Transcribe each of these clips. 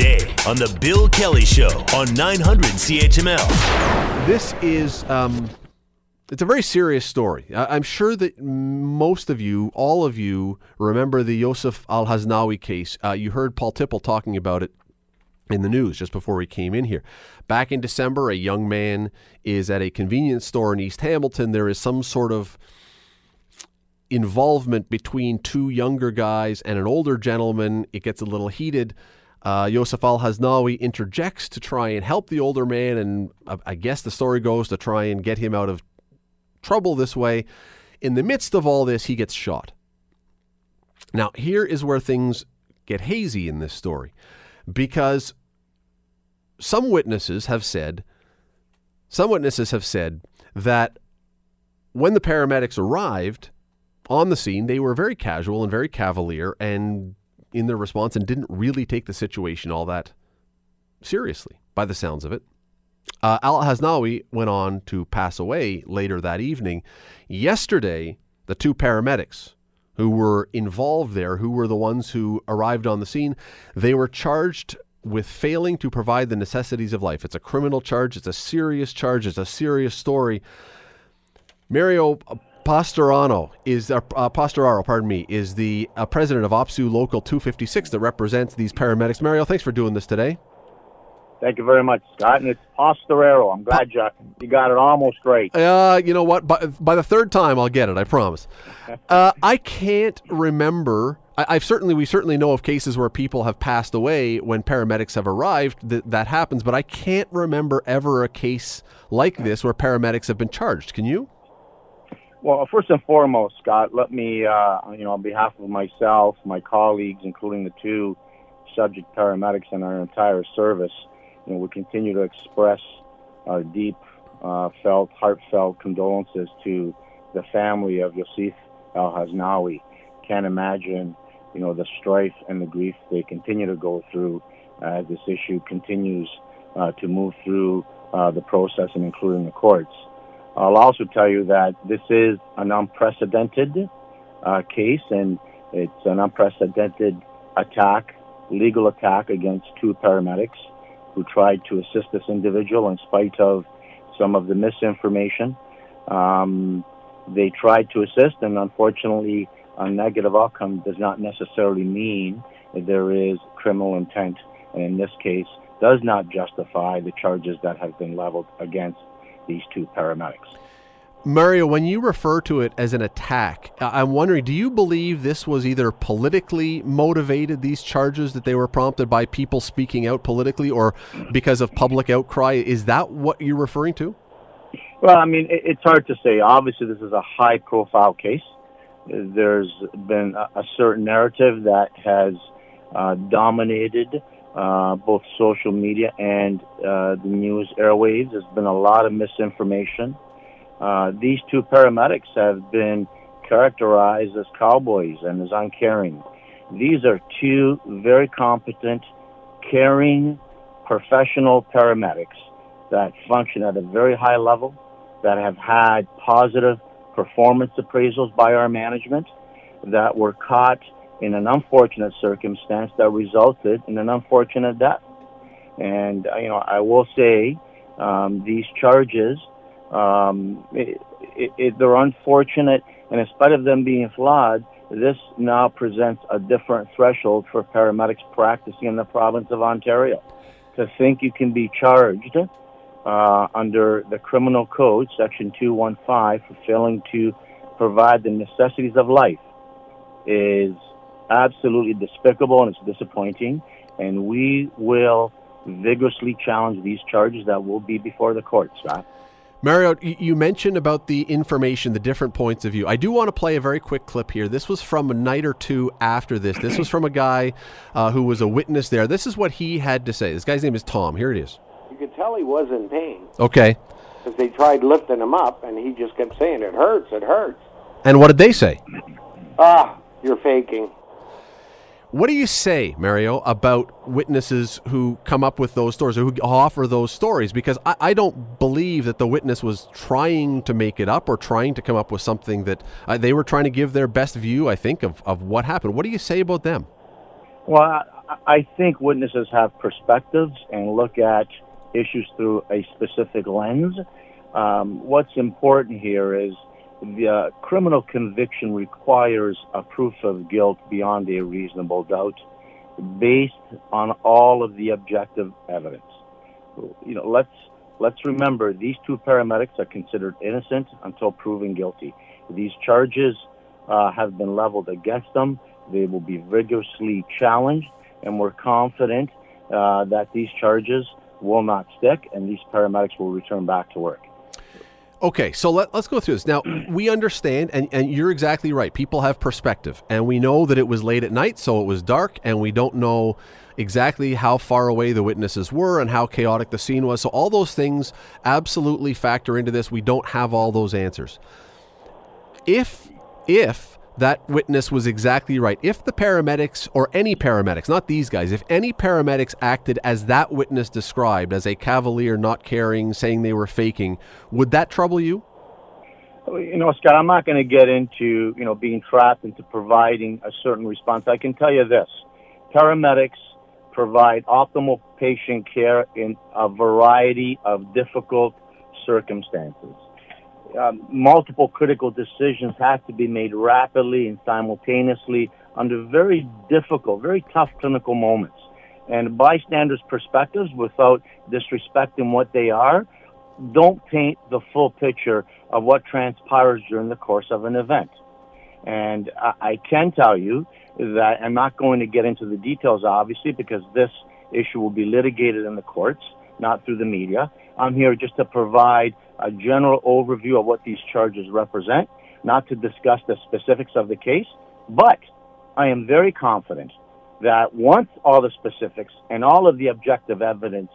today on The Bill Kelly Show on 900 CHML. This is um, it's a very serious story. I- I'm sure that most of you, all of you, remember the Yosif Al Hasnawi case. Uh, you heard Paul Tipple talking about it in the news just before we came in here. Back in December, a young man is at a convenience store in East Hamilton. There is some sort of involvement between two younger guys and an older gentleman. It gets a little heated. Uh, Yosif Al Hasnawi interjects to try and help the older man, and I, I guess the story goes to try and get him out of trouble this way. In the midst of all this, he gets shot. Now, here is where things get hazy in this story because some witnesses have said, some witnesses have said that when the paramedics arrived on the scene, they were very casual and very cavalier and in their response and didn't really take the situation all that seriously, by the sounds of it. Uh, Al Hasnawi went on to pass away later that evening. Yesterday, the two paramedics who were involved there, who were the ones who arrived on the scene, they were charged with failing to provide the necessities of life. It's a criminal charge, it's a serious charge, it's a serious story. Mario Pastorano is uh, uh, Pastoraro, pardon me, is the uh, president of OPSEU Local 256 that represents these paramedics. Mario, thanks for doing this today. Thank you very much, Scott. And it's Posteraro. I'm glad you, you got it almost right. Uh, you know what? By, by the third time, I'll get it. I promise. Uh, I can't remember. I, I've certainly we certainly know of cases where people have passed away when paramedics have arrived. That that happens, but I can't remember ever a case like this where paramedics have been charged. Can you? Well, first and foremost, Scott, let me, uh, you know, on behalf of myself, my colleagues, including the two subject paramedics and our entire service, you know, we continue to express our deep, uh, felt, heartfelt condolences to the family of Yosif Al Hasnawi. Can't imagine, you know, the strife and the grief they continue to go through as this issue continues uh, to move through uh, the process and including the courts. I'll also tell you that this is an unprecedented uh, case and it's an unprecedented attack, legal attack against two paramedics who tried to assist this individual in spite of some of the misinformation. Um, they tried to assist, and unfortunately, a negative outcome does not necessarily mean that there is criminal intent, and in this case, does not justify the charges that have been leveled against these two paramedics. Mario, when you refer to it as an attack, I'm wondering, do you believe this was either politically motivated, these charges that they were prompted by people speaking out politically, or because of public outcry? Is that what you're referring to? Well, I mean, it's hard to say. Obviously, this is a high profile case. There's been a certain narrative that has uh, dominated uh, both social media and uh, the news airwaves. There's been a lot of misinformation. Uh, these two paramedics have been characterized as cowboys and as uncaring. These are two very competent, caring, professional paramedics that function at a very high level, that have had positive performance appraisals by our management, that were caught in an unfortunate circumstance that resulted in an unfortunate death. And, you know, I will say um, these charges, um, it, it, it, they're unfortunate, and in spite of them being flawed, this now presents a different threshold for paramedics practicing in the province of Ontario. To think you can be charged uh, under the Criminal Code, Section 215, for failing to provide the necessities of life is absolutely despicable and it's disappointing. And we will vigorously challenge these charges that will be before the courts, Scott. Mario, you mentioned about the information, the different points of view. I do want to play a very quick clip here. This was from a night or two after this. This was from a guy uh, who was a witness there. This is what he had to say. This guy's name is Tom. Here it is. You could tell he was in pain. Okay. Because they tried lifting him up, and he just kept saying, "It hurts, it hurts." And what did they say? Ah, you're faking. What do you say, Mario, about witnesses who come up with those stories or who offer those stories? Because I, I, don't believe that the witness was trying to make it up or trying to come up with something that uh, they were trying to give their best view, I think, of, of what happened. What do you say about them? Well, I think witnesses have perspectives and look at issues through a specific lens. Um, what's important here is the uh, criminal conviction requires a proof of guilt beyond a reasonable doubt based on all of the objective evidence. You know, let's let's remember these two paramedics are considered innocent until proven guilty. These charges uh, have been leveled against them. They will be vigorously challenged, and we're confident uh, that these charges will not stick and these paramedics will return back to work. Okay, so let, us go through this. Now, we understand, and, and you're exactly right. People have perspective, and we know that it was late at night, so it was dark, and we don't know exactly how far away the witnesses were and how chaotic the scene was. So, all those things absolutely factor into this. We don't have all those answers. If, if that witness was exactly right. If the paramedics, or any paramedics, not these guys, if any paramedics acted as that witness described, as a cavalier not caring, saying they were faking, would that trouble you? You know, Scott, I'm not going to get into, you know, being trapped into providing a certain response. I can tell you this paramedics provide optimal patient care in a variety of difficult circumstances um, multiple critical decisions have to be made rapidly and simultaneously under very difficult, very tough clinical moments. And bystanders' perspectives, without disrespecting what they are, don't paint the full picture of what transpires during the course of an event. And I, I can tell you that I'm not going to get into the details, obviously, because this issue will be litigated in the courts, not through the media. I'm here just to provide a general overview of what these charges represent, not to discuss the specifics of the case, but I am very confident that once all the specifics and all of the objective evidence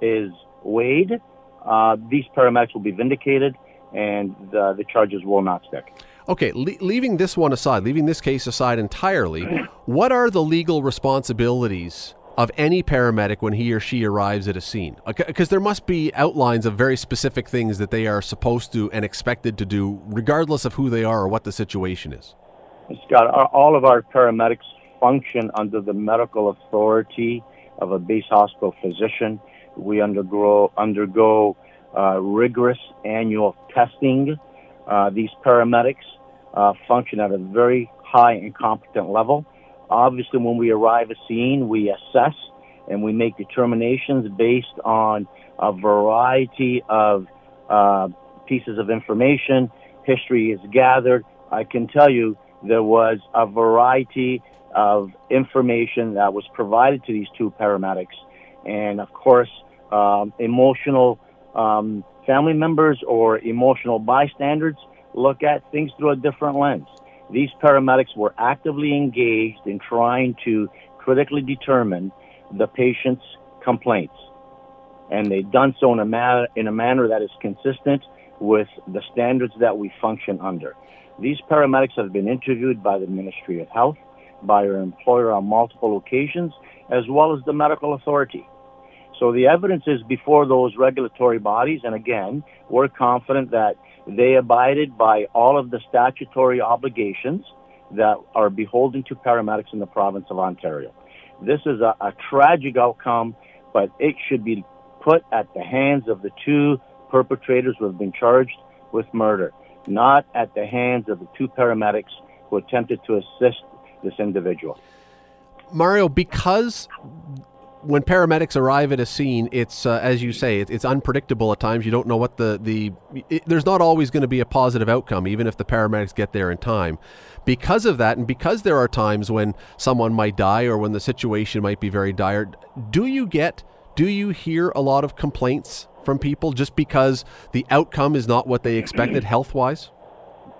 is weighed, uh, these paramedics will be vindicated and the, the charges will not stick. Okay, le- leaving this one aside, leaving this case aside entirely, what are the legal responsibilities of any paramedic when he or she arrives at a scene? Because there must be outlines of very specific things that they are supposed to and expected to do, regardless of who they are or what the situation is. Scott, all of our paramedics function under the medical authority of a base hospital physician. We undergo undergo uh, rigorous annual testing. Uh, these paramedics uh, function at a very high and competent level. Obviously, when we arrive at scene, we assess and we make determinations based on a variety of uh, pieces of information. History is gathered. I can tell you there was a variety of information that was provided to these two paramedics. And of course, um, emotional um, family members or emotional bystanders look at things through a different lens. These paramedics were actively engaged in trying to critically determine the patient's complaints. And they've done so in a, ma- in a manner that is consistent with the standards that we function under. These paramedics have been interviewed by the Ministry of Health, by our employer on multiple occasions, as well as the medical authority. So the evidence is before those regulatory bodies, and again, we're confident that they abided by all of the statutory obligations that are beholden to paramedics in the province of Ontario. This is a, a tragic outcome, but it should be put at the hands of the two perpetrators who have been charged with murder, not at the hands of the two paramedics who attempted to assist this individual. Mario, because when paramedics arrive at a scene, it's uh, as you say, it, it's unpredictable at times. You don't know what the the. It, there's not always going to be a positive outcome, even if the paramedics get there in time. Because of that, and because there are times when someone might die or when the situation might be very dire, do you get, do you hear a lot of complaints from people just because the outcome is not what they expected health wise?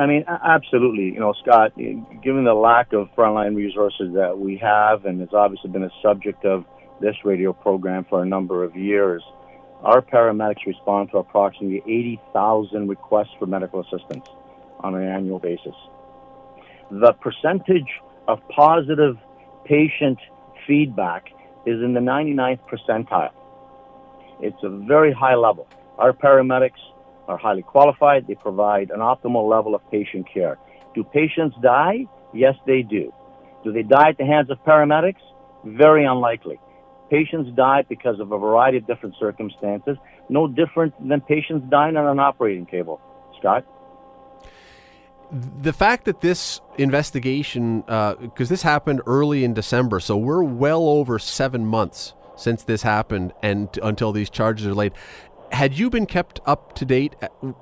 I mean, absolutely. You know, Scott, given the lack of frontline resources that we have, and it's obviously been a subject of this radio program for a number of years, our paramedics respond to approximately 80,000 requests for medical assistance on an annual basis. The percentage of positive patient feedback is in the 99th percentile. It's a very high level. Our paramedics are highly qualified. They provide an optimal level of patient care. Do patients die? Yes, they do. Do they die at the hands of paramedics? Very unlikely. Patients die because of a variety of different circumstances, no different than patients dying on an operating table. Scott? the fact that this investigation, because uh, this happened early in December, so we're well over seven months since this happened and until these charges are laid. Had you been kept up to date uh,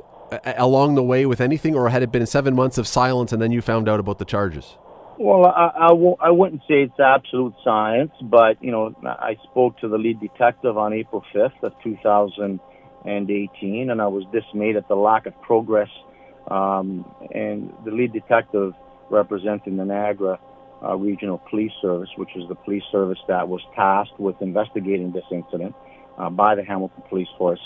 along the way with anything, or had it been seven months of silence and then you found out about the charges? Well, I, I, w- I wouldn't say it's absolute science, but you know, I spoke to the lead detective on April 5th of 2018, and I was dismayed at the lack of progress um, and the lead detective representing the Niagara uh, Regional Police Service, which is the police service that was tasked with investigating this incident uh, by the Hamilton Police Force,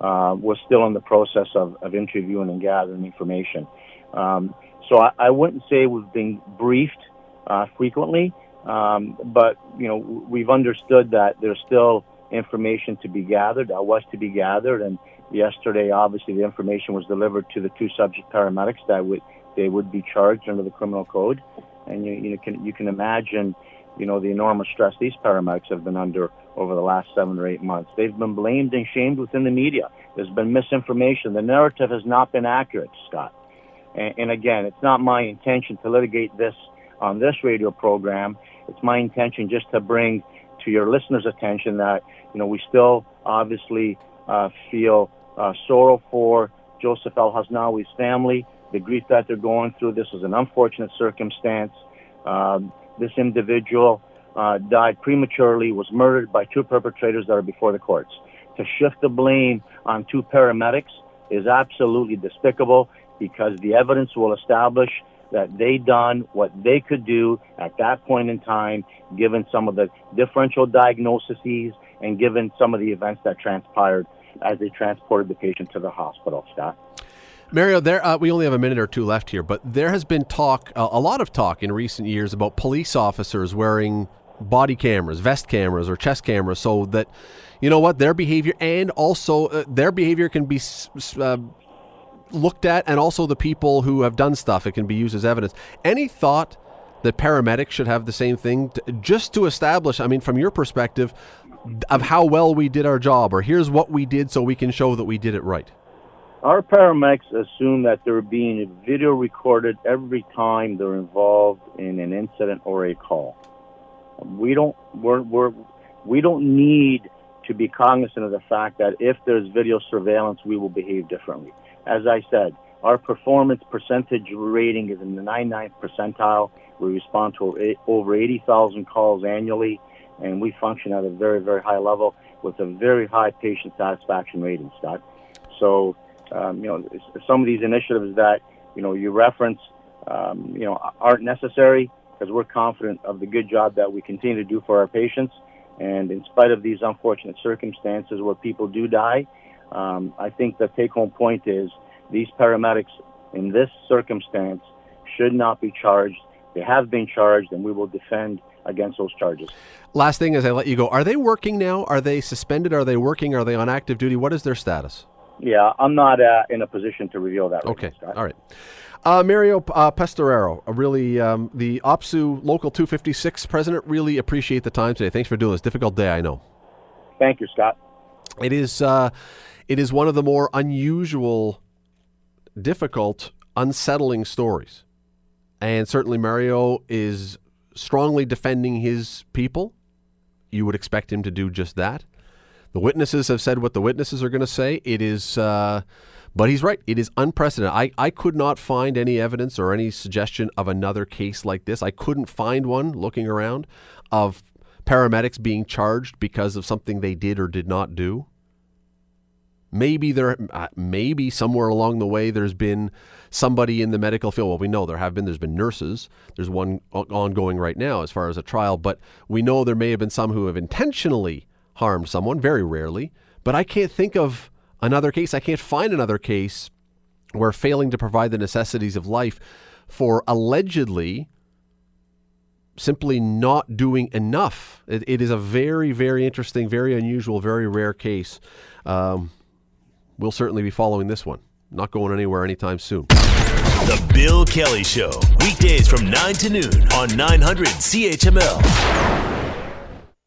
uh, was still in the process of, of interviewing and gathering information. Um, so I, I, wouldn't say we've been briefed uh, frequently, um, but you know we've understood that there's still information to be gathered, that was to be gathered, and yesterday, obviously, the information was delivered to the two subject paramedics that would they would be charged under the criminal code, and you you can you can imagine, you know, the enormous stress these paramedics have been under over the last seven or eight months. They've been blamed and shamed within the media. There's been misinformation. The narrative has not been accurate, Scott. And, and again, it's not my intention to litigate this on this radio program. It's my intention just to bring to your listeners' attention that you know we still obviously uh, feel uh, sorrow for Joseph El Hasnawi's family, the grief that they're going through. This is an unfortunate circumstance. Um, this individual uh, died prematurely, was murdered by two perpetrators that are before the courts. To shift the blame on two paramedics is absolutely despicable because the evidence will establish that they done what they could do at that point in time, given some of the differential diagnoses and given some of the events that transpired as they transported the patient to the hospital. Scott. Mario, there uh, we only have a minute or two left here, but there has been talk, uh, a lot of talk in recent years about police officers wearing body cameras, vest cameras, or chest cameras, so that you know what their behavior and also uh, their behavior can be uh, looked at, and also the people who have done stuff. It can be used as evidence. Any thought that paramedics should have the same thing, to, just to establish? I mean, from your perspective, of how well we did our job, or here's what we did so we can show that we did it right? Our paramedics assume that they're being video recorded every time they're involved in an incident or a call. We don't we're, we're we don't need to be cognizant of the fact that if there's video surveillance, we will behave differently. As I said, our performance percentage rating is in the 99th percentile. We respond to over 80,000 calls annually and we function at a very, very high level with a very high patient satisfaction rating, Scott. So, um, you know, some of these initiatives that, you know, you reference, um, you know, aren't necessary because we're confident of the good job that we continue to do for our patients. And in spite of these unfortunate circumstances where people do die, um, I think the take home point is these paramedics in this circumstance should not be charged. They have been charged, and we will defend against those charges. Last thing as I let you go, are they working now? Are they suspended? Are they working? Are they on active duty? What is their status? Yeah, I'm not uh, in a position to reveal that. Right okay, now, all right. Uh, Mario uh, really um, the OPSEU Local 256 president. Really appreciate the time today. Thanks for doing this. Difficult day, I know. Thank you, Scott. It is. Uh, it is one of the more unusual, difficult, unsettling stories, and certainly Mario is strongly defending his people. You would expect him to do just that. The witnesses have said what the witnesses are going to say. It is, uh, but he's right. It is unprecedented. I, I could not find any evidence or any suggestion of another case like this. I couldn't find one looking around of paramedics being charged because of something they did or did not do. Maybe there, uh, maybe somewhere along the way, there's been somebody in the medical field. Well, we know there have been. There's been nurses. There's one ongoing right now as far as a trial. But we know there may have been some who have intentionally harmed someone. Very rarely. But I can't think of another case. I can't find another case where failing to provide the necessities of life for allegedly simply not doing enough. it, it is a very, very interesting, very unusual, very rare case. Um, we'll certainly be following this one. Not going anywhere anytime soon. The Bill Kelly Show, weekdays from 9 to noon on 900 CHML.